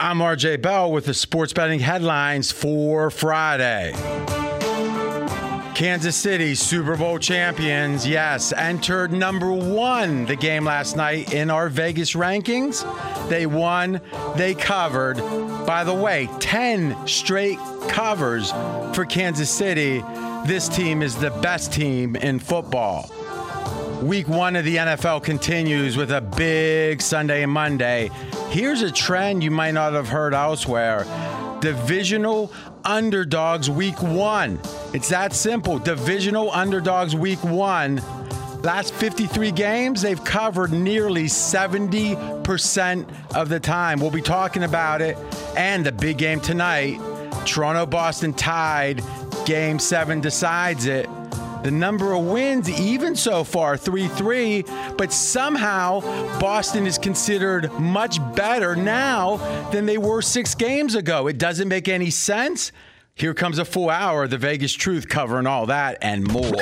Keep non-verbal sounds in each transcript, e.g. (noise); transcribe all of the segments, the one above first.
I'm RJ Bell with the sports betting headlines for Friday. Kansas City Super Bowl champions, yes, entered number one the game last night in our Vegas rankings. They won, they covered. By the way, 10 straight covers for Kansas City. This team is the best team in football. Week one of the NFL continues with a big Sunday and Monday. Here's a trend you might not have heard elsewhere divisional underdogs week one. It's that simple. Divisional underdogs week one. Last 53 games, they've covered nearly 70% of the time. We'll be talking about it. And the big game tonight Toronto Boston tied. Game seven decides it. The number of wins, even so far, 3 3, but somehow Boston is considered much better now than they were six games ago. It doesn't make any sense. Here comes a full hour of the Vegas Truth covering all that and more.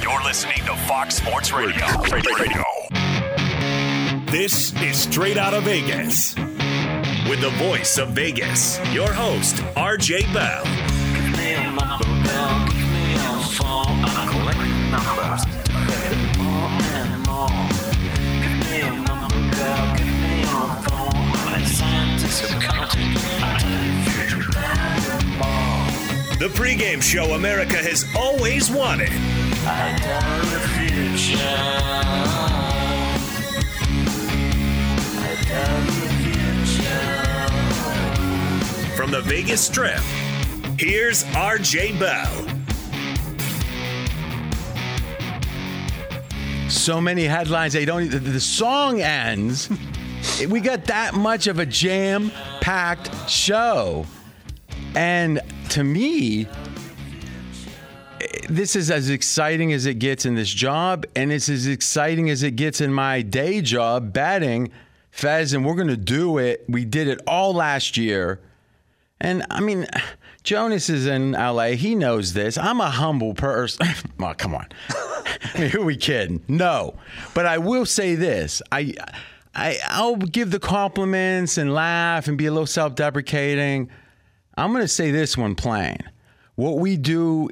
You're listening to Fox Sports Radio. Radio. This is Straight Outta Vegas. With the voice of Vegas, your host, RJ Bell. The pregame show America has always wanted. From the Vegas Strip, here's RJ Bell. So many headlines. They don't. The, the song ends. (laughs) we got that much of a jam-packed show, and to me, this is as exciting as it gets in this job, and it's as exciting as it gets in my day job betting. Fez, and we're going to do it. We did it all last year. And I mean, (sighs) Jonas is in LA. He knows this. I'm a humble person. (laughs) oh, come on. I mean, who are we kidding? No. But I will say this. I, I I'll give the compliments and laugh and be a little self-deprecating. I'm going to say this one plain. What we do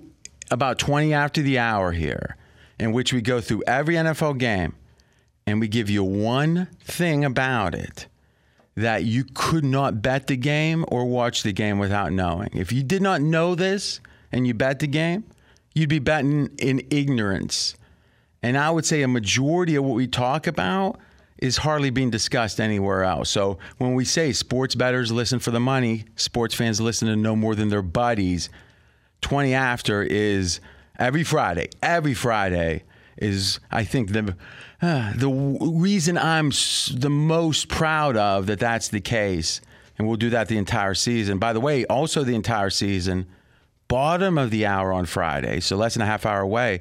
about 20 after the hour here, in which we go through every NFL game and we give you one thing about it that you could not bet the game or watch the game without knowing. If you did not know this and you bet the game, you'd be betting in ignorance. And I would say a majority of what we talk about is hardly being discussed anywhere else. So when we say sports bettors listen for the money, sports fans listen to no more than their buddies, 20 after is every Friday. Every Friday is, I think, the uh, the reason I'm the most proud of that that's the case. And we'll do that the entire season. By the way, also the entire season, bottom of the hour on Friday, so less than a half hour away,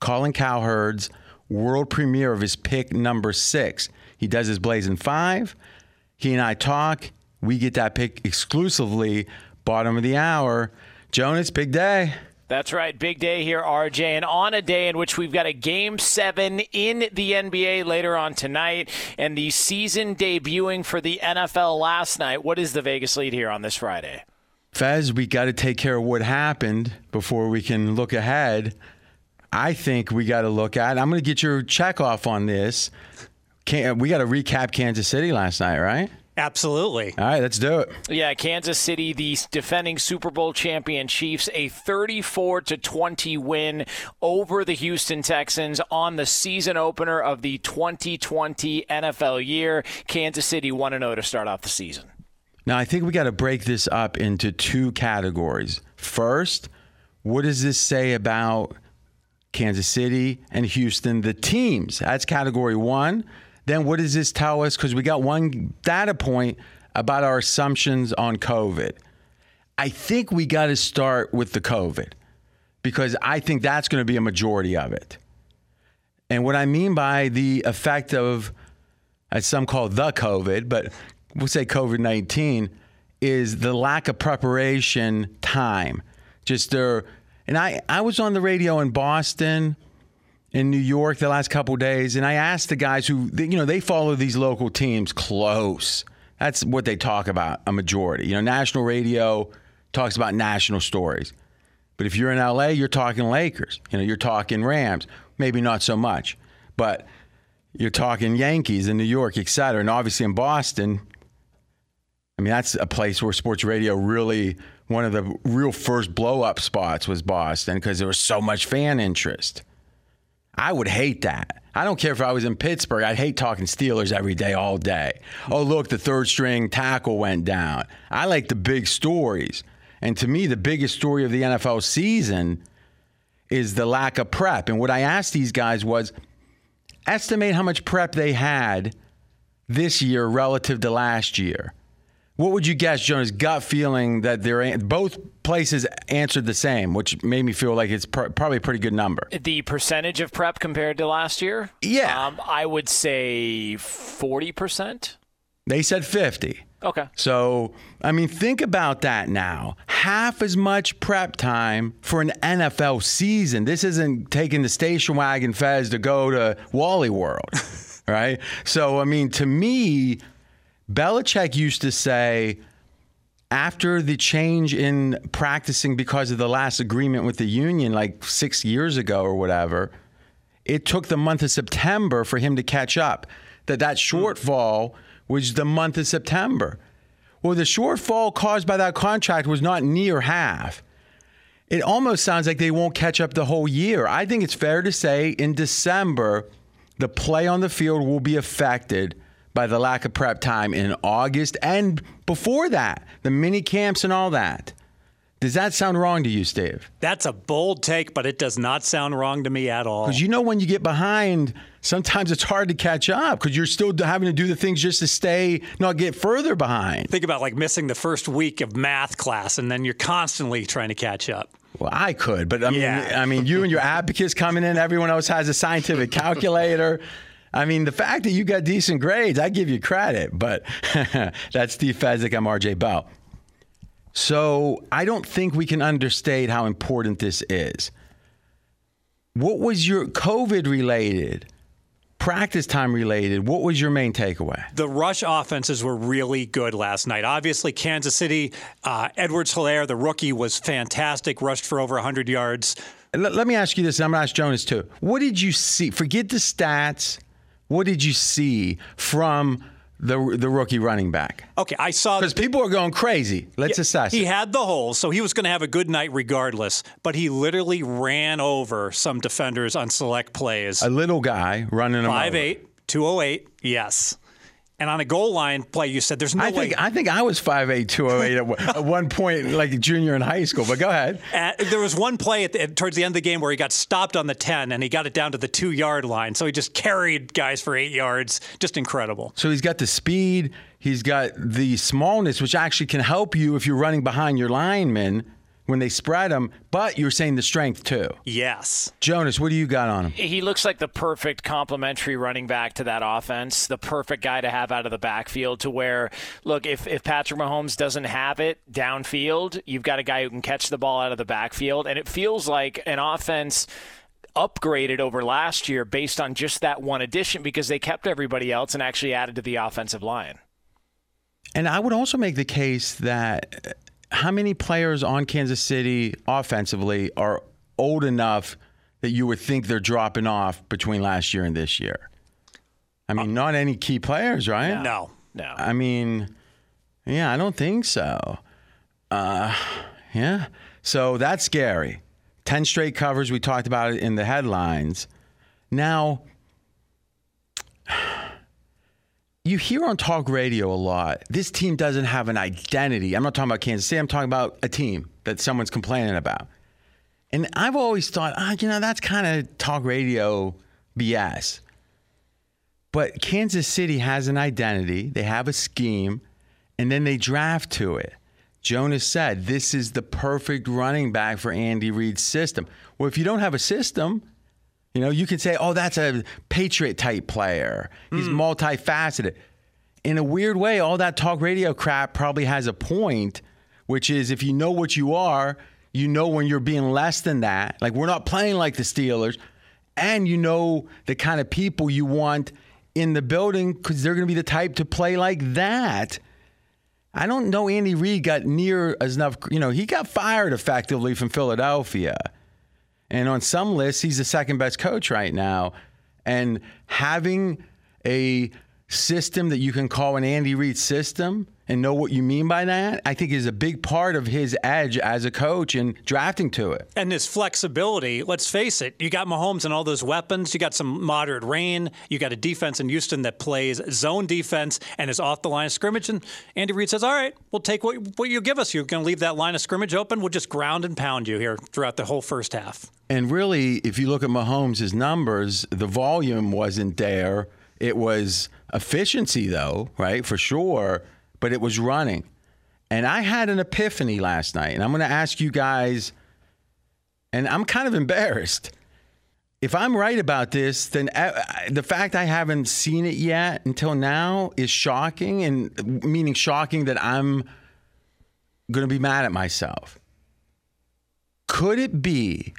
Colin Cowherd's world premiere of his pick number six. He does his Blazing Five. He and I talk. We get that pick exclusively, bottom of the hour. Jonas, big day. That's right. Big day here, RJ. And on a day in which we've got a game seven in the NBA later on tonight and the season debuting for the NFL last night. What is the Vegas lead here on this Friday? Fez, we got to take care of what happened before we can look ahead. I think we got to look at. I'm going to get your check off on this. Can, we got to recap Kansas City last night, right? Absolutely. All right, let's do it. Yeah, Kansas City, the defending Super Bowl champion Chiefs, a 34 to 20 win over the Houston Texans on the season opener of the 2020 NFL year. Kansas City 1 0 to start off the season. Now, I think we got to break this up into two categories. First, what does this say about Kansas City and Houston, the teams? That's category one. Then what does this tell us? Because we got one data point about our assumptions on COVID. I think we got to start with the COVID because I think that's going to be a majority of it. And what I mean by the effect of, as some call the COVID, but we'll say COVID 19, is the lack of preparation time. Just there. And I, I was on the radio in Boston in New York the last couple days, and I asked the guys who, you know, they follow these local teams close. That's what they talk about a majority. You know, national radio talks about national stories. But if you're in LA, you're talking Lakers. You know, you're talking Rams. Maybe not so much. But you're talking Yankees in New York, et cetera. And obviously in Boston, I mean, that's a place where sports radio really, one of the real first blow up spots was Boston because there was so much fan interest. I would hate that. I don't care if I was in Pittsburgh. I'd hate talking Steelers every day, all day. Oh, look, the third string tackle went down. I like the big stories. And to me, the biggest story of the NFL season is the lack of prep. And what I asked these guys was estimate how much prep they had this year relative to last year. What would you guess, Jonas? Gut feeling that they're both places answered the same, which made me feel like it's pr- probably a pretty good number. The percentage of prep compared to last year? Yeah. Um, I would say 40%. They said 50. Okay. So, I mean, think about that now. Half as much prep time for an NFL season. This isn't taking the station wagon fez to go to Wally World, (laughs) right? So, I mean, to me, Belichick used to say, after the change in practicing because of the last agreement with the union, like six years ago or whatever, it took the month of September for him to catch up. That that hmm. shortfall was the month of September. Well, the shortfall caused by that contract was not near half. It almost sounds like they won't catch up the whole year. I think it's fair to say in December, the play on the field will be affected by the lack of prep time in August and before that, the mini camps and all that. Does that sound wrong to you, Steve? That's a bold take, but it does not sound wrong to me at all. Because you know, when you get behind, sometimes it's hard to catch up because you're still having to do the things just to stay, not get further behind. Think about like missing the first week of math class, and then you're constantly trying to catch up. Well, I could, but I mean, Yeah. I mean, you and your abacus coming in. Everyone else has a scientific calculator. I mean, the fact that you got decent grades, I give you credit. But (laughs) that's Steve Fezzik. I'm RJ Bell. So I don't think we can understate how important this is. What was your COVID related, practice time related? What was your main takeaway? The rush offenses were really good last night. Obviously, Kansas City, uh, Edwards Helaire, the rookie, was fantastic, rushed for over 100 yards. Let, let me ask you this. and I'm going to ask Jonas too. What did you see? Forget the stats. What did you see from the the rookie running back? Okay, I saw Because people are going crazy. Let's assess He it. had the hole, so he was going to have a good night regardless. But he literally ran over some defenders on select plays. A little guy running over. 5'8", 208, yes. And on a goal line play, you said there's no I way. think I think I was 5'8", 208 at, one- at one point, like junior in high school. But go ahead. Uh, there was one play at the, towards the end of the game where he got stopped on the 10 and he got it down to the two yard line. So he just carried guys for eight yards. Just incredible. So he's got the speed. He's got the smallness, which actually can help you if you're running behind your linemen when they spread them. But you're saying the strength too. Yes. Jonas, what do you got on him? He looks like the perfect complementary running back to that offense, the perfect guy to have out of the backfield to where, look, if, if Patrick Mahomes doesn't have it downfield, you've got a guy who can catch the ball out of the backfield. And it feels like an offense upgraded over last year based on just that one addition because they kept everybody else and actually added to the offensive line. And I would also make the case that how many players on Kansas City offensively are old enough that you would think they're dropping off between last year and this year? I mean, not any key players, right? No. No. I mean, yeah, I don't think so. Uh, yeah. So that's scary. 10 straight covers. We talked about it in the headlines. Now, you hear on talk radio a lot this team doesn't have an identity. I'm not talking about Kansas City, I'm talking about a team that someone's complaining about. And I've always thought, ah, you know, that's kind of talk radio BS. But Kansas City has an identity, they have a scheme, and then they draft to it. Jonas said, This is the perfect running back for Andy Reid's system. Well, if you don't have a system, you know, you can say, Oh, that's a Patriot type player. He's hmm. multifaceted. In a weird way, all that talk radio crap probably has a point, which is if you know what you are, you know when you're being less than that. Like, we're not playing like the Steelers and you know the kind of people you want in the building because they're going to be the type to play like that. I don't know Andy Reid got near as enough, you know, he got fired effectively from Philadelphia. And on some lists, he's the second best coach right now. And having a system that you can call an Andy Reid system and know what you mean by that, I think is a big part of his edge as a coach and drafting to it. And his flexibility, let's face it, you got Mahomes and all those weapons, you got some moderate rain, you got a defense in Houston that plays zone defense and is off the line of scrimmage. And Andy Reid says, All right, we'll take what, what you give us. You're going to leave that line of scrimmage open. We'll just ground and pound you here throughout the whole first half. And really, if you look at Mahomes' numbers, the volume wasn't there. It was efficiency, though, right? For sure but it was running. And I had an epiphany last night, and I'm going to ask you guys, and I'm kind of embarrassed. If I'm right about this, then uh, the fact I haven't seen it yet until now is shocking, and meaning shocking that I'm going to be mad at myself. Could it be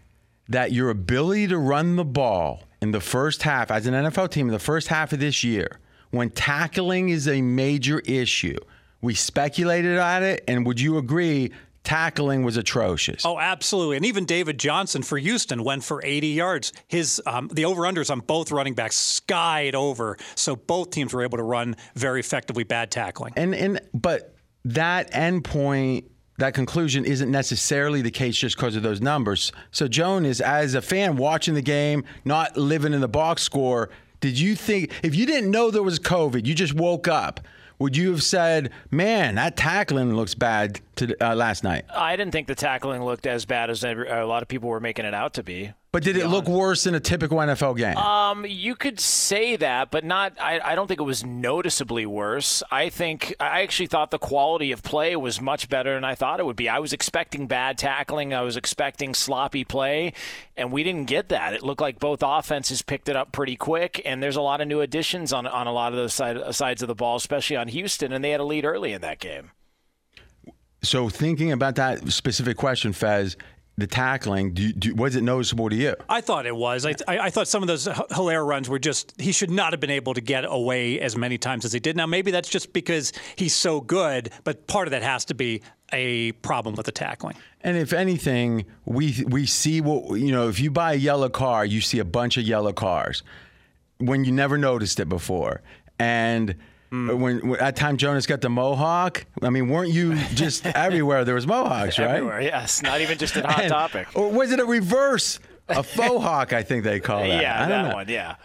that your ability to run the ball in the first half, as an NFL team, in the first half of this year, when tackling is a major issue, we speculated at it, and would you agree? Tackling was atrocious. Oh, absolutely, and even David Johnson for Houston went for 80 yards. His um, the over unders on both running backs skied over, so both teams were able to run very effectively. Bad tackling, and and but that endpoint that conclusion isn't necessarily the case just because of those numbers. So, Jonas, as a fan watching the game, not living in the box score, did you think, if you didn't know there was COVID, you just woke up, would you have said, "Man, that tackling looks bad to, uh, last night"? I didn't think the tackling looked as bad as a lot of people were making it out to be. But did it look worse than a typical NFL game? Um, you could say that, but not. I, I don't think it was noticeably worse. I think I actually thought the quality of play was much better than I thought it would be. I was expecting bad tackling. I was expecting sloppy play, and we didn't get that. It looked like both offenses picked it up pretty quick, and there's a lot of new additions on on a lot of those side, sides of the ball, especially on Houston, and they had a lead early in that game. So thinking about that specific question, Fez, the tackling, do, do, was it noticeable to you? I thought it was. I, I, I thought some of those Helaire runs were just, he should not have been able to get away as many times as he did. Now, maybe that's just because he's so good, but part of that has to be a problem with the tackling. And if anything, we we see what you know. If you buy a yellow car, you see a bunch of yellow cars when you never noticed it before, and Mm. When, when, at time Jonas got the mohawk, I mean, weren't you just (laughs) everywhere? There was mohawks, right? Everywhere, yes. Not even just at (laughs) Hot and, Topic. Or was it a reverse? A faux hawk, I think they call that. (laughs) Yeah, I that know. one. Yeah.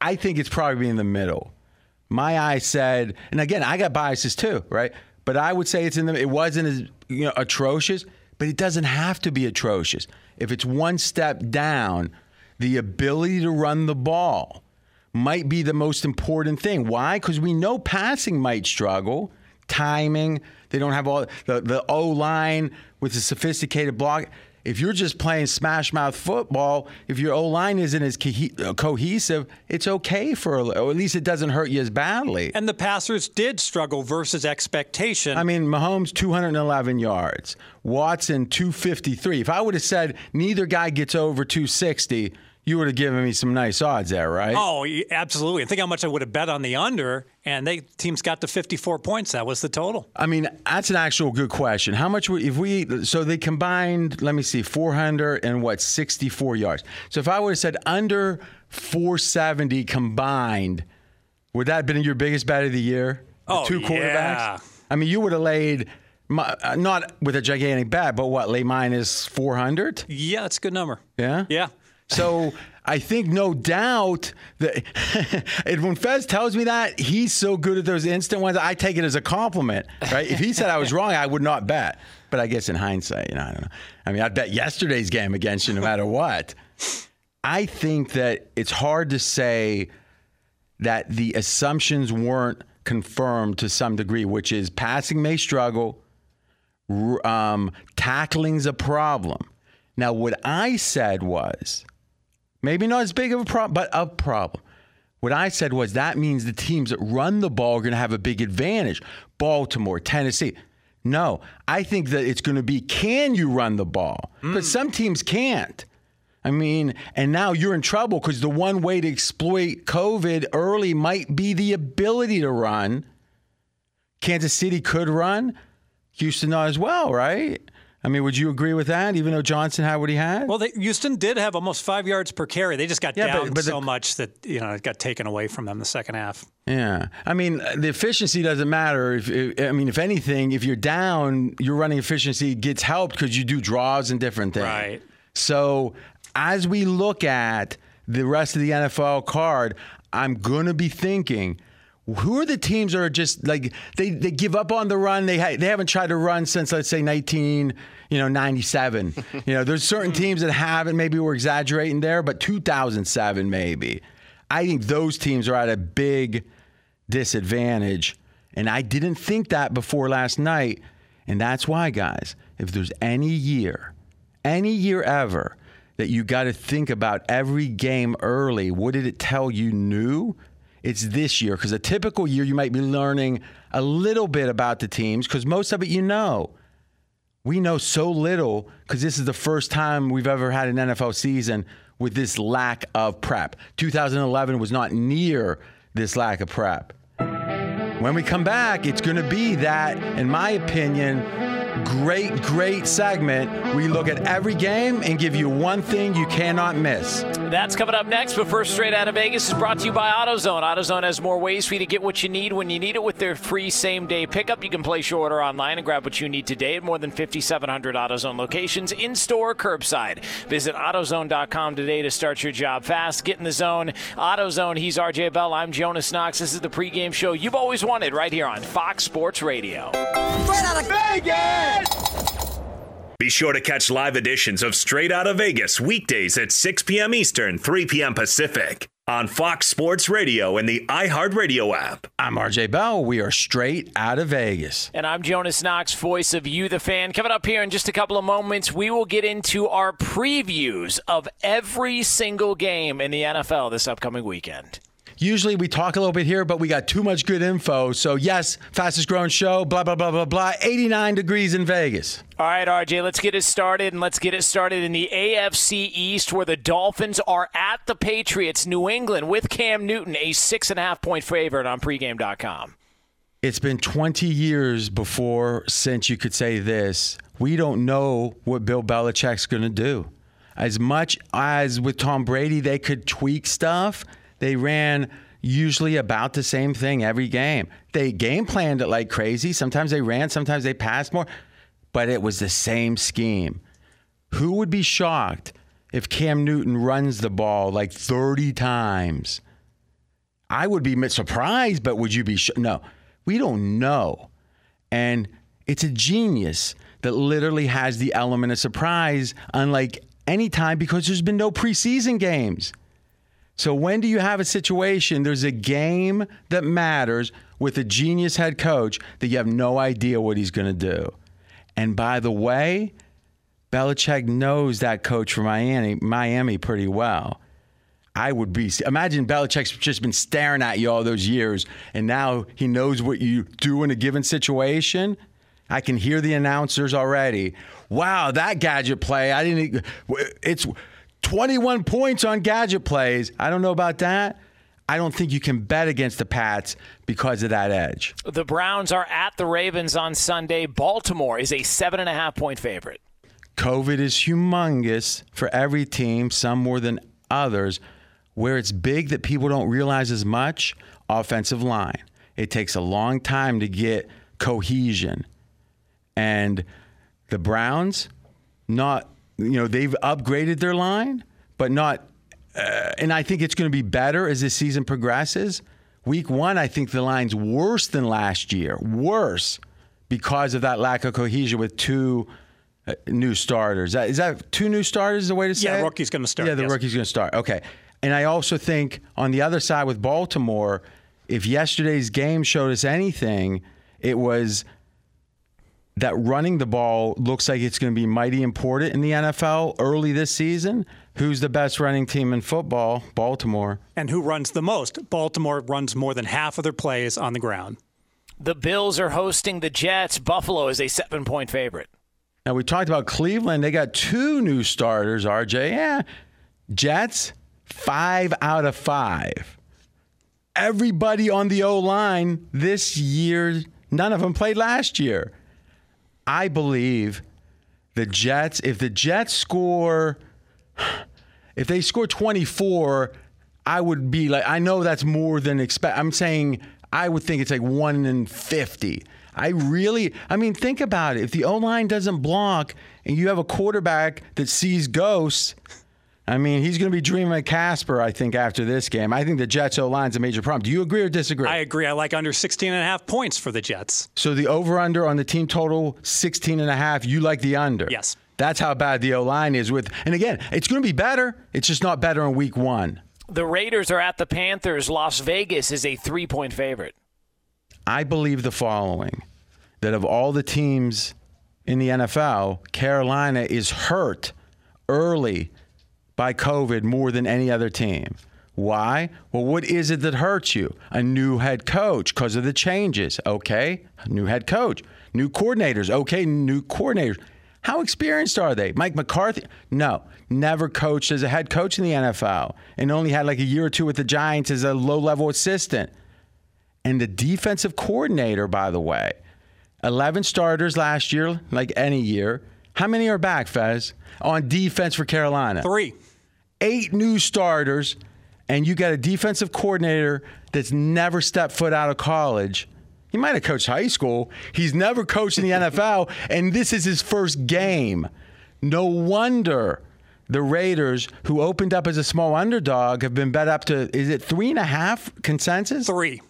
I think it's probably in the middle. My eye said, and again, I got biases too, right? But I would say it's in the. It wasn't as you know atrocious, but it doesn't have to be atrocious. If it's one step down, the ability to run the ball might be the most important thing. Why? Because we know passing might struggle, timing. They don't have all the, the O line with the sophisticated block. If you're just playing smash mouth football, if your O line isn't as co- uh, cohesive, it's okay for, or at least it doesn't hurt you as badly. And the passers did struggle versus expectation. I mean, Mahomes 211 yards, Watson 253. If I would have said neither guy gets over 260, you would have given me some nice odds there, right? Oh, absolutely. And think how much I would have bet on the under, and they teams got to 54 points. That was the total. I mean, that's an actual good question. How much would, if we so they combined? Let me see, 400 and what 64 yards. So if I would have said under 470 combined, would that have been your biggest bet of the year? The oh, two quarterbacks. Yeah. I mean, you would have laid. Uh, not with a gigantic bet, but what, lay minus 400? Yeah, that's a good number. Yeah? Yeah. So I think no doubt that (laughs) when Fez tells me that he's so good at those instant ones, I take it as a compliment, right? if he said I was (laughs) wrong, I would not bet. But I guess in hindsight, you know, I don't know. I mean, I'd bet yesterday's game against you no matter what. I think that it's hard to say that the assumptions weren't confirmed to some degree, which is passing may struggle, um, tackling's a problem. Now, what I said was Maybe not as big of a problem, but a problem. What I said was that means the teams that run the ball are going to have a big advantage. Baltimore, Tennessee. No, I think that it's going to be can you run the ball? Because mm. some teams can't. I mean, and now you're in trouble because the one way to exploit COVID early might be the ability to run. Kansas City could run, Houston not as well, right? I mean, would you agree with that? Even though Johnson had what he had. Well, they, Houston did have almost five yards per carry. They just got Yeah, down but- but the- so much that you know it got taken away from them the second half. Yeah, I mean the efficiency doesn't matter. If, if I mean, if anything, if you're down, your running efficiency gets helped because you do draws and different things. Right. So as we look at the rest of the NFL card, I'm gonna be thinking. Who are the teams that are just like they, they give up on the run? They ha- they haven't tried to run since let's say 19 you know 97. (laughs) you know, there's certain mm-hmm. teams that haven't. Maybe we're exaggerating there, but 2007 maybe. I think those teams are at a big disadvantage. And I didn't think that before last night. And that's why, guys, if there's any year, any year ever, that you got to think about every game early, what did it tell you new? It's this year. Because a typical year, you might be learning a little bit about the teams because most of it you know. We know so little because this is the first time we've ever had an NFL season with this lack of prep. 2011 was not near this lack of prep. When we come back, it's going to be that, in my opinion, great, great segment. We look at every game and give you one thing you cannot miss. That's coming up next, but first, straight out of Vegas is brought to you by AutoZone. AutoZone has more ways for you to get what you need when you need it with their free same day pickup. You can place your order online and grab what you need today at more than 5,700 AutoZone locations, in store, curbside. Visit AutoZone.com today to start your job fast. Get in the zone. AutoZone, he's RJ Bell. I'm Jonas Knox. This is the pregame show you've always wanted right here on Fox Sports Radio. Be sure to catch live editions of Straight Outta Vegas weekdays at 6 p.m. Eastern, 3 p.m. Pacific on Fox Sports Radio and the iHeartRadio app. I'm RJ Bell. We are straight out of Vegas. And I'm Jonas Knox, voice of You, the fan. Coming up here in just a couple of moments, we will get into our previews of every single game in the NFL this upcoming weekend. Usually we talk a little bit here, but we got too much good info. So, yes, fastest growing show, blah, blah, blah, blah, blah. 89 degrees in Vegas. All right, RJ, let's get it started, and let's get it started in the AFC East, where the Dolphins are at the Patriots, New England, with Cam Newton, a six and a half point favorite on pregame.com. It's been 20 years before since you could say this. We don't know what Bill Belichick's going to do. As much as with Tom Brady, they could tweak stuff, they ran usually about the same thing every game. They game planned it like crazy. Sometimes they ran, sometimes they passed more, but it was the same scheme. Who would be shocked if Cam Newton runs the ball like 30 times? I would be surprised, but would you be sh- no? We don't know, and it's a genius that literally has the element of surprise, unlike any time because there's been no preseason games. So when do you have a situation? There's a game that matters with a genius head coach that you have no idea what he's going to do. And by the way, Belichick knows that coach from Miami, Miami pretty well. I would be. Imagine Belichick's just been staring at you all those years, and now he knows what you do in a given situation. I can hear the announcers already. Wow, that gadget play! I didn't. It's 21 points on gadget plays. I don't know about that. I don't think you can bet against the Pats because of that edge. The Browns are at the Ravens on Sunday. Baltimore is a seven and a half point favorite. COVID is humongous for every team, some more than others. Where it's big that people don't realize as much, offensive line. It takes a long time to get cohesion. And the Browns, not, you know, they've upgraded their line, but not, uh, and I think it's going to be better as the season progresses. Week one, I think the line's worse than last year, worse because of that lack of cohesion with two uh, new starters. Is that, is that two new starters is the way to say Yeah, it? rookie's gonna start, Yeah, the yes. rookie's going to start. Okay. And I also think on the other side with Baltimore, if yesterday's game showed us anything, it was that running the ball looks like it's going to be mighty important in the NFL early this season. Who's the best running team in football? Baltimore. And who runs the most? Baltimore runs more than half of their plays on the ground. The Bills are hosting the Jets. Buffalo is a seven point favorite. Now we talked about Cleveland. They got two new starters. RJ, yeah, Jets five out of five. Everybody on the O line this year None of them played last year. I believe the Jets, if the Jets score, if they score 24, I would be like, I know that's more than expect. I'm saying I would think it's like 1 in 50. I really, I mean, think about it. If the O line doesn't block and you have a quarterback that sees ghosts, I mean, he's going to be dreaming of Casper, I think, after this game. I think the Jets O line's a major problem. Do you agree or disagree? I agree. I like under 16 and a half points for the Jets. So the over under on the team total, 16 and a half. You like the under? Yes. That's how bad the O line is with, and again, it's going to be better. It's just not better in week one. The Raiders are at the Panthers. Las Vegas is a three point favorite. I believe the following that of all the teams in the NFL, Carolina is hurt early by COVID more than any other team. Why? Well, what is it that hurts you? A new head coach because of the changes. Okay, new head coach, new coordinators. Okay, new coordinators. How experienced are they? Mike McCarthy? No, never coached as a head coach in the NFL and only had like a year or two with the Giants as a low level assistant. And the defensive coordinator, by the way, 11 starters last year, like any year. How many are back, Fez, on defense for Carolina? Three. Eight new starters, and you got a defensive coordinator that's never stepped foot out of college. He might have coached high school. He's never coached in the (laughs) NFL, and this is his first game. No wonder the Raiders, who opened up as a small underdog, have been bet up to, is it three and a half consensus? Three.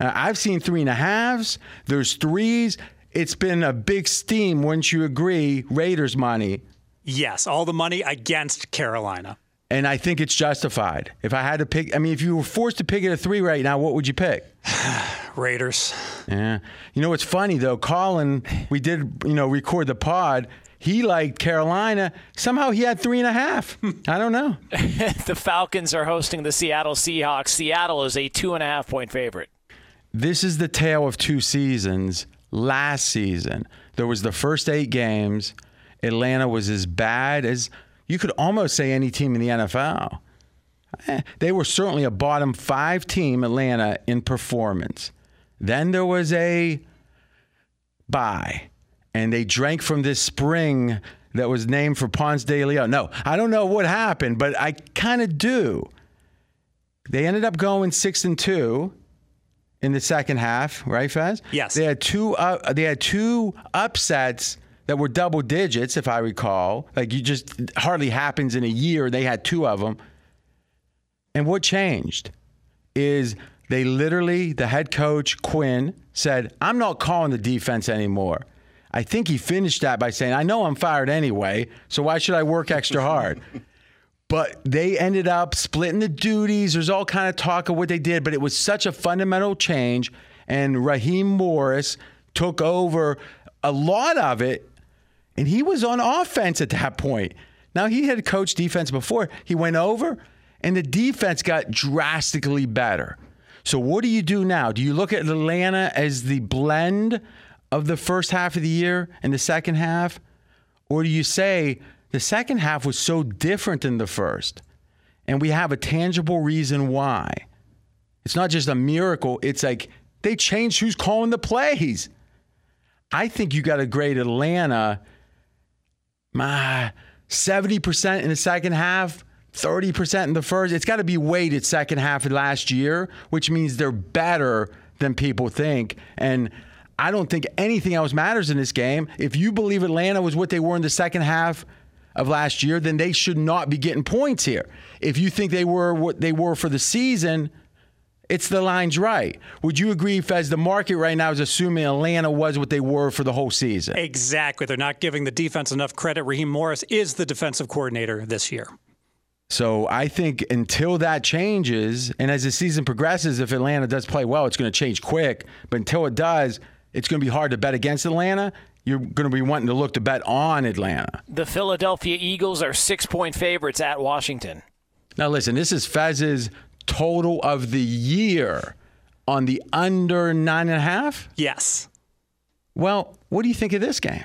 Uh, I've seen three and a halves. There's threes. It's been a big steam, wouldn't you agree? Raiders money. Yes, all the money against Carolina. And I think it's justified. If I had to pick, I mean, if you were forced to pick it a three right now, what would you pick? (sighs) Raiders. Yeah. You know what's funny though? Colin, we did, you know, record the pod. He liked Carolina. Somehow he had three and a half. I don't know. (laughs) the Falcons are hosting the Seattle Seahawks. Seattle is a two and a half point favorite. This is the tale of two seasons. Last season, there was the first eight games. Atlanta was as bad as you could almost say any team in the NFL. Eh, they were certainly a bottom five team, Atlanta, in performance. Then there was a bye, and they drank from this spring that was named for Ponce de Leon. No, I don't know what happened, but I kind of do. They ended up going six and two in the second half, right, Fez? Yes. They had two. Uh, they had two upsets that were double digits, if I recall. Like you just hardly happens in a year. They had two of them. And what changed is they literally, the head coach Quinn said, "I'm not calling the defense anymore." I think he finished that by saying, "I know I'm fired anyway, so why should I work extra hard?" (laughs) but they ended up splitting the duties. There's all kind of talk of what they did, but it was such a fundamental change. And Raheem Morris took over a lot of it, and he was on offense at that point. Now he had coached defense before. He went over, and the defense got drastically better. So what do you do now? Do you look at Atlanta as the blend of the first half of the year and the second half, or do you say? The second half was so different than the first. And we have a tangible reason why. It's not just a miracle, it's like they changed who's calling the plays. I think you got to grade Atlanta my 70% in the second half, 30% in the first. It's got to be weighted second half of last year, which means they're better than people think. And I don't think anything else matters in this game. If you believe Atlanta was what they were in the second half, of last year, then they should not be getting points here. If you think they were what they were for the season, it's the lines right. Would you agree, Fez? The market right now is assuming Atlanta was what they were for the whole season. Exactly. They're not giving the defense enough credit. Raheem Morris is the defensive coordinator this year. So I think until that changes, and as the season progresses, if Atlanta does play well, it's going to change quick. But until it does, it's going to be hard to bet against Atlanta you're going to be wanting to look to bet on Atlanta. The Philadelphia Eagles are six point favorites at Washington. Now, listen, this is Fez's total of the year on the under nine and a half? Yes. Well, what do you think of this game?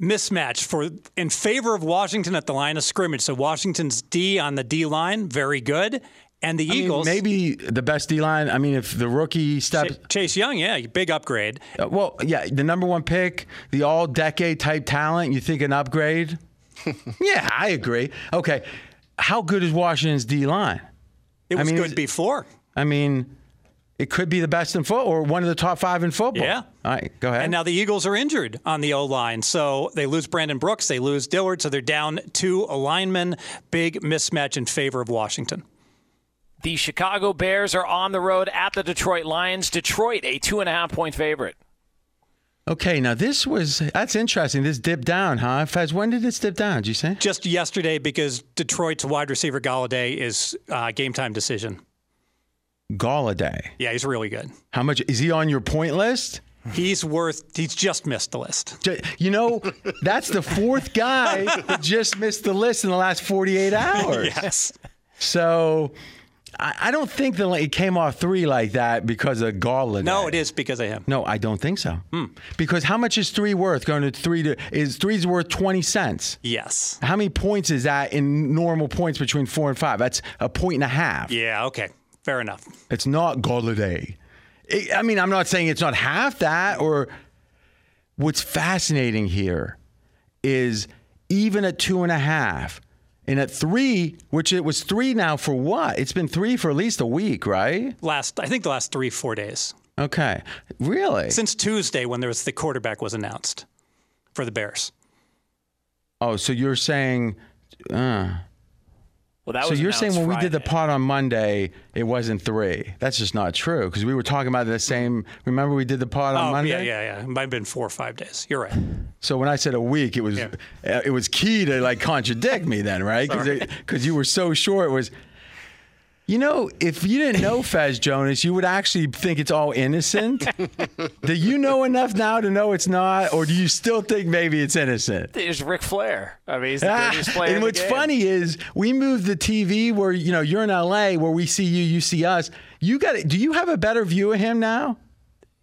Mismatch for in favor of Washington at the line of scrimmage. So Washington's D on the D line, very good. And the I mean, Eagles, maybe the best D line. I mean, if the rookie steps, Chase Young, yeah, big upgrade. uh, well, yeah, the number one pick, the all decade type talent. You think an upgrade? (laughs) yeah, I agree. Okay, how good is Washington's D line? It was mean, good before. I mean, it could be the best in football or one of the top five in football. Yeah. All right, go ahead. And now the Eagles are injured on the O line. So they lose Brandon Brooks, they lose Dillard, so they're down two linemen. Big mismatch in favor of Washington. The Chicago Bears are on the road at the Detroit Lions. Detroit, a two and a half point favorite. okay, now this was that's interesting. This dipped down, huh? Fez, when did this dip down? Did you say? Just yesterday, because Detroit's wide receiver Golladay is uh, game time decision. Golladay. Yeah, he's really good. How much is he on your point list? He's worth. He's just missed the list. You know, that's the fourth guy that just missed the list in the last 48 hours. (laughs) Yes. So I, I don't think that it came off three like that because of Garland. No, it is because of him. No, I don't think so. Hmm. Because how much is three worth? Going to three to is three's worth 20 cents. Yes. How many points is that in normal points between four and five? That's a point and a half. Yeah. Okay. Fair enough. It's not Golladay. It- I mean, I'm not saying it's not half that. Or what's fascinating here is even at two and a half and at three, which it was three now for what? It's been three for at least a week, right? Last, I think the last three, four days Okay, really? since Tuesday when there was the quarterback was announced for the Bears. Oh, so you're saying? Uh, Well, that so was you're saying when announced we did the pot on Monday, it wasn't three? That's just not true because we were talking about the same. Remember we did the on Oh, Monday? yeah, yeah, yeah. It might have been four or five days. You're right. So when I said a week, it was Yeah. uh, it was key to like contradict me then, right? Because you were so sure it was. You know, if you didn't know Fez Jonas, you would actually think it's all innocent. (laughs) do you know enough now to know it's not, or do you still think maybe it's innocent? There's Ric Flair. I mean, he's the Ah, greatest player. in and the what's game. funny is we moved the TV where you know you're in LA, where we see you, you see us. You got it. Do you have a better view of him now?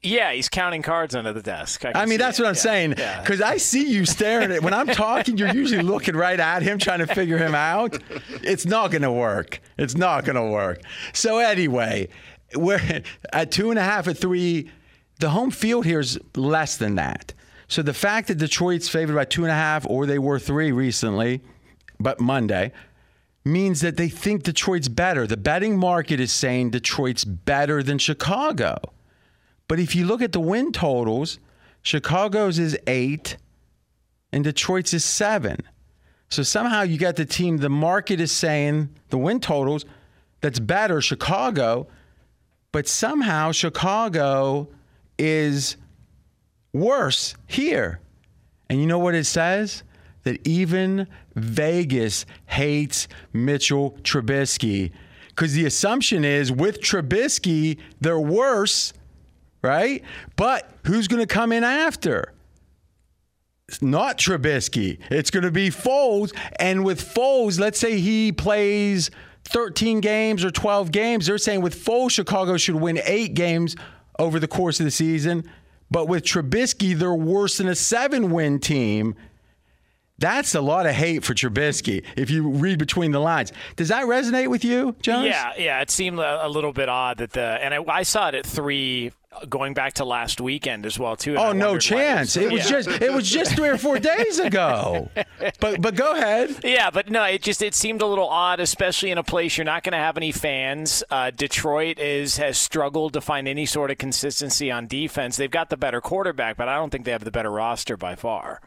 Yeah, he's counting cards under the desk. I, I mean, that's it. what I'm Yeah, saying. yeah. Because I see you staring at when I'm talking, you're usually looking right at him, trying to figure him out. It's not going to work. It's not going to work. So anyway, we're (laughs) at two and a half at three. The home field here is less than that. So the fact that Detroit's favored by two and a half, or they were three recently, but Monday, means that they think Detroit's better. The betting market is saying Detroit's better than Chicago. But if you look at the win totals, Chicago's is eight and Detroit's is seven. So somehow you got the team, the market is saying the win totals that's better, Chicago, but somehow Chicago is worse here. And you know what it says? That even Vegas hates Mitchell Trubisky. Because the assumption is with Trubisky, they're worse, right? But who's going to come in after? It's not Trubisky. It's going to be Foles. And with Foles, let's say he plays 13 games or 12 games. They're saying with Foles, Chicago should win eight games over the course of the season. But with Trubisky, they're worse than a seven win team. That's a lot of hate for Trubisky if you read between the lines. Does that resonate with you, Jonas? Yeah, yeah. It seemed a, a little bit odd that the and I, I saw it at three, going back to last weekend as well too. Oh no chance! It was yeah. just it was just three or four days ago. (laughs) But but go ahead. Yeah, but no, it just it seemed a little odd, especially in a place you're not going to have any fans. Uh, Detroit is has struggled to find any sort of consistency on defense. They've got the better quarterback, but I don't think they have the better roster by far.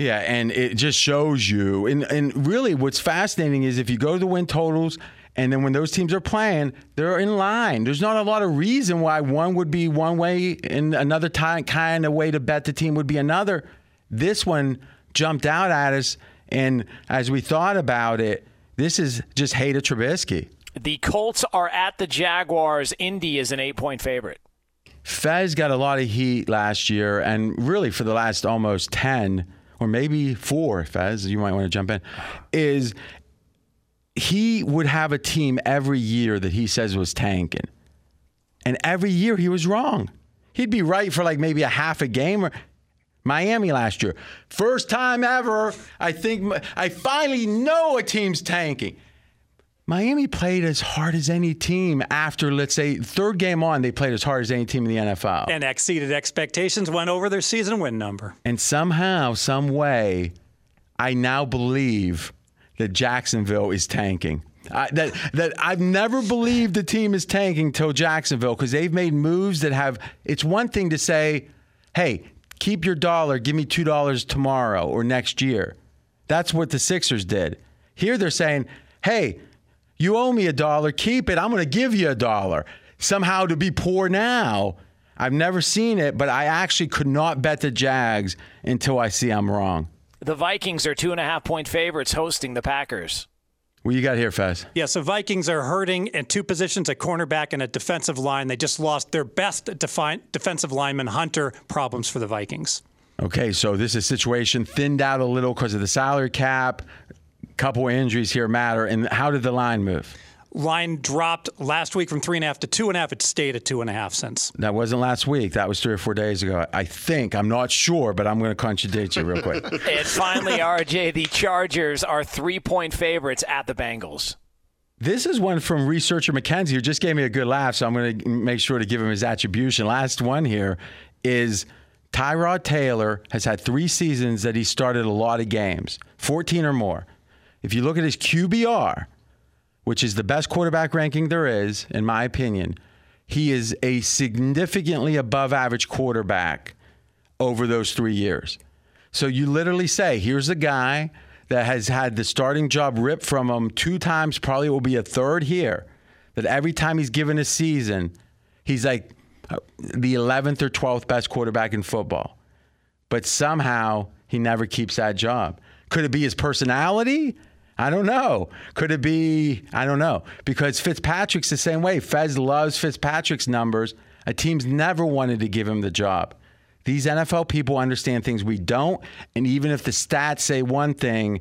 Yeah, and it just shows you. And and really, what's fascinating is if you go to the win totals, and then when those teams are playing, they're in line. There's not a lot of reason why one would be one way and another time kind of way to bet the team would be another. This one jumped out at us, and as we thought about it, this is just hate of Trubisky. The Colts are at the Jaguars. Indy is an eight point favorite. Fez got a lot of heat last year, and really for the last almost 10 or maybe four, Fez, you might want to jump in, is he would have a team every year that he says was tanking. And every year he was wrong. He'd be right for like maybe a half a game or Miami last year. First time ever, I think I finally know a team's tanking. Miami played as hard as any team after, let's say, third game on, they played as hard as any team in the NFL. And exceeded expectations, went over their season win number. And somehow, some way, I now believe that Jacksonville is tanking. I, that that I've never believed the team is tanking till Jacksonville because they've made moves that have. It's one thing to say, "Hey, keep your dollar, give me two dollars tomorrow or next year." That's what the Sixers did. Here they're saying, "Hey, you owe me a dollar, keep it. I'm going to give you a dollar." Somehow to be poor now. I've never seen it, but I actually could not bet the Jags until I see I'm wrong. The Vikings are two and a half point favorites hosting the Packers. What you got here, Fezz? Yeah, so Vikings are hurting in two positions, a cornerback and a defensive line. They just lost their best defi- defensive lineman, Hunter. Problems for the Vikings. Okay, so this is a situation thinned out a little because of the salary cap. Couple injuries here matter. And how did the line move? Line dropped last week from three and a half to two and a half. It stayed at two and a half since. That wasn't last week. That was three or four days ago. I think. I'm not sure, but I'm going to contradict you real quick. (laughs) and finally, RJ, the Chargers are three point favorites at the Bengals. This is one from researcher McKenzie who just gave me a good laugh, so I'm going to make sure to give him his attribution. Last one here is Tyrod Taylor has had three seasons that he started a lot of games, 14 or more. If you look at his QBR, which is the best quarterback ranking there is, in my opinion, he is a significantly above average quarterback over those three years. So you literally say, here's a guy that has had the starting job ripped from him two times, probably will be a third here, that every time he's given a season, he's like uh, the 11th or 12th best quarterback in football. But somehow he never keeps that job. Could it be his personality? I don't know. Could it be? I don't know. Because Fitzpatrick's the same way. Fezz loves Fitzpatrick's numbers. A team's never wanted to give him the job. These NFL people understand things we don't. And even if the stats say one thing,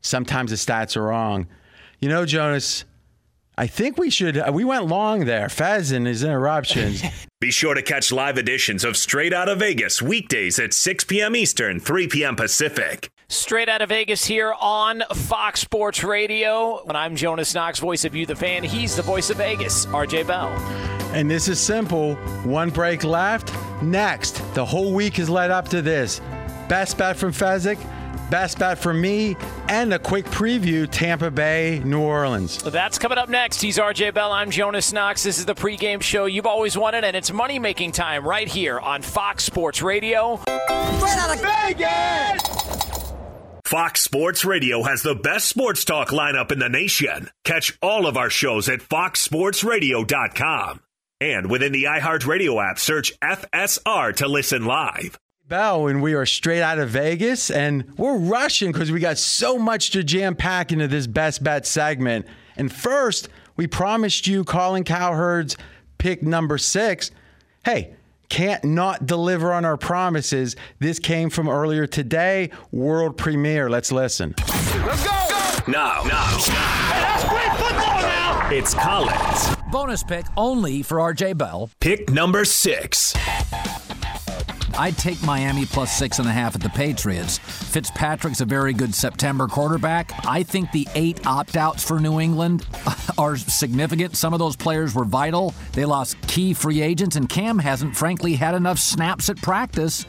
sometimes the stats are wrong. You know, Jonas, I think we should. Uh, we went long there. Fezz and his interruptions. (laughs) Be sure to catch live editions of Straight Outta Vegas weekdays at 6 p.m. Eastern, 3 p.m. Pacific. Straight Outta Vegas here on Fox Sports Radio. And I'm Jonas Knox, voice of You, the fan. He's the voice of Vegas, RJ Bell. And this is simple. One break left. Next. The whole week is led up to this. Best bet from Fezzik, best bet for me, and a quick preview Tampa Bay, New Orleans. That's coming up next. He's RJ Bell. I'm Jonas Knox. This is the pregame show you've always wanted, and it's money making time right here on Fox Sports Radio. Straight Outta Vegas! Fox Sports Radio has the best sports talk lineup in the nation. Catch all of our shows at foxsportsradio.com. And within the iHeartRadio app, search FSR to listen live. Bell, and we are straight out of Vegas, and we're rushing because we got so much to jam pack into this best bet segment. And first, we promised you Colin Cowherd's pick number six. Hey, can't not deliver on our promises. This came from earlier today, world premiere. Let's listen. Let's go! Now, now, Hey, that's great football now! It's Collins. Bonus pick only for RJ Bell. Pick number six. I'd take Miami plus six and a half at the Patriots. Fitzpatrick's a very good September quarterback. I think the eight opt outs for New England (laughs) are significant. Some of those players were vital. They lost key free agents, and Cam hasn't, frankly, had enough snaps at practice.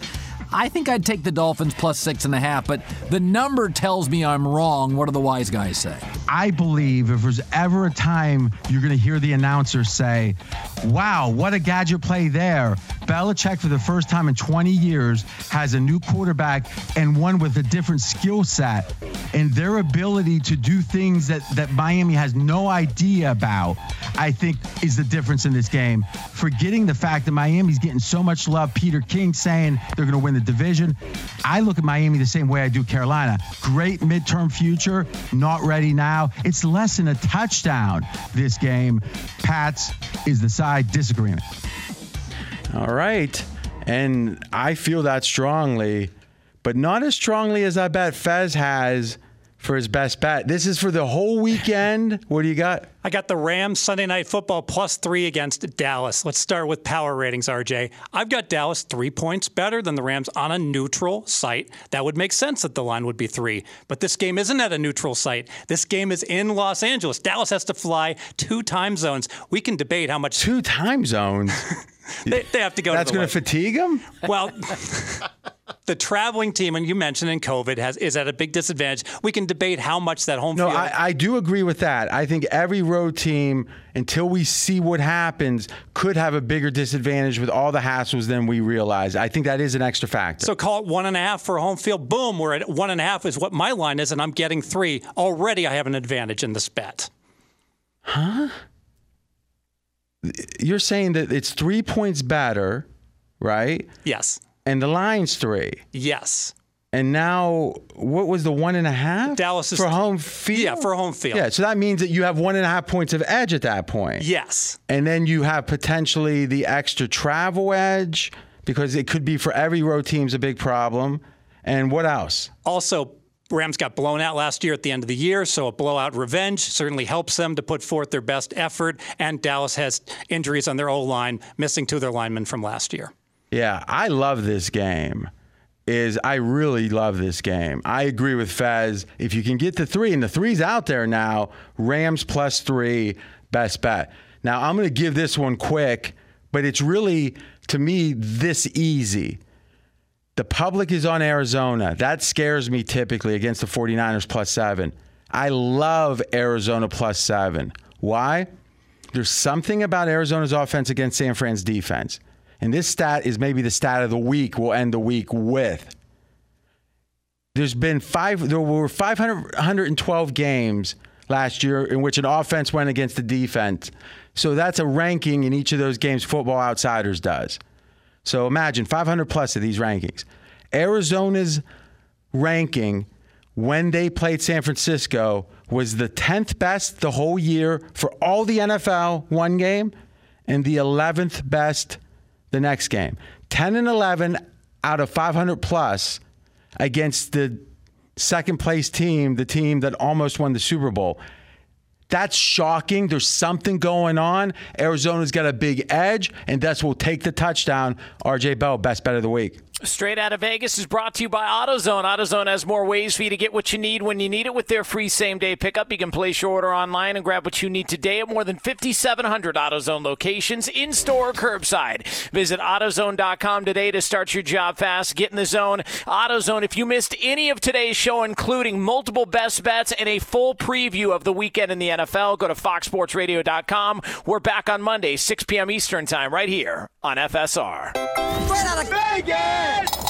I think I'd take the Dolphins plus six and a half, but the number tells me I'm wrong. What do the wise guys say? I believe if there's ever a time you're going to hear the announcer say, wow, what a gadget play there. Belichick, for the first time in 20 years, has a new quarterback and one with a different skill set. And their ability to do things that, that Miami has no idea about, I think, is the difference in this game. Forgetting the fact that Miami's getting so much love. Peter King saying they're going to win the division. I look at Miami the same way I do Carolina. Great midterm future, not ready now. It's less than a touchdown this game. Pats is the side disagreement. All right. And I feel that strongly, but not as strongly as I bet Fezz has for his best bet. This is for the whole weekend. What do you got? I got the Rams Sunday Night Football plus three against Dallas. Let's start with power ratings, RJ. I've got Dallas three points better than the Rams on a neutral site. That would make sense that the line would be three. But this game isn't at a neutral site. This game is in Los Angeles. Dallas has to fly two time zones. We can debate how much. Two time zones. (laughs) they, they have to go. That's going to fatigue them. Well. (laughs) (laughs) the traveling team, and you mentioned in COVID, has is at a big disadvantage. We can debate how much that home no, field. I, I do agree with that. I think every road team, until we see what happens, could have a bigger disadvantage with all the hassles than we realize. I think that is an extra factor. So call it one and a half for home field. Boom, we're at one and a half is what my line is, and I'm getting three. Already, I have an advantage in this bet. Huh? You're saying that it's three points better, right? Yes. And the line's three. Yes. And now, what was the one and a half? Dallas is for home field. Yeah, for home field. Yeah, so that means that you have one and a half points of edge at that point. Yes. And then you have potentially the extra travel edge because it could be for every road team's a big problem. And what else? Also, Rams got blown out last year at the end of the year, so a blowout revenge certainly helps them to put forth their best effort. And Dallas has injuries on their O line, missing two of their linemen from last year. Yeah, I love this game. Is I really love this game. I agree with Fezz. If you can get the three, and the three's out there now, Rams plus three, best bet. Now I'm going to give this one quick, but it's really to me this easy. The public is on Arizona. That scares me typically against the 49ers plus seven. I love Arizona plus seven. Why? There's something about Arizona's offense against San Fran's defense. And this stat is maybe the stat of the week we'll end the week with. There's been five, there were 512 games last year in which an offense went against the defense. So that's a ranking in each of those games Football Outsiders does. So imagine 500 plus of these rankings. Arizona's ranking when they played San Francisco was the 10th best the whole year for all the NFL one game and the 11th best the next game. 10 and 11 out of 500 plus against the second place team, the team that almost won the Super Bowl. That's shocking. There's something going on. Arizona's got a big edge, and that's will take the touchdown. RJ Bell, best bet of the week. Straight Outta Vegas is brought to you by AutoZone. AutoZone has more ways for you to get what you need when you need it with their free same day pickup. You can place your order online and grab what you need today at more than 5,700 AutoZone locations in store or curbside. Visit AutoZone.com today to start your job fast. Get in the zone. AutoZone, if you missed any of today's show, including multiple best bets and a full preview of the weekend in the NFL, go to FoxSportsRadio.com. We're back on Monday, 6 p.m. Eastern Time, right here on FSR. Straight Outta Vegas!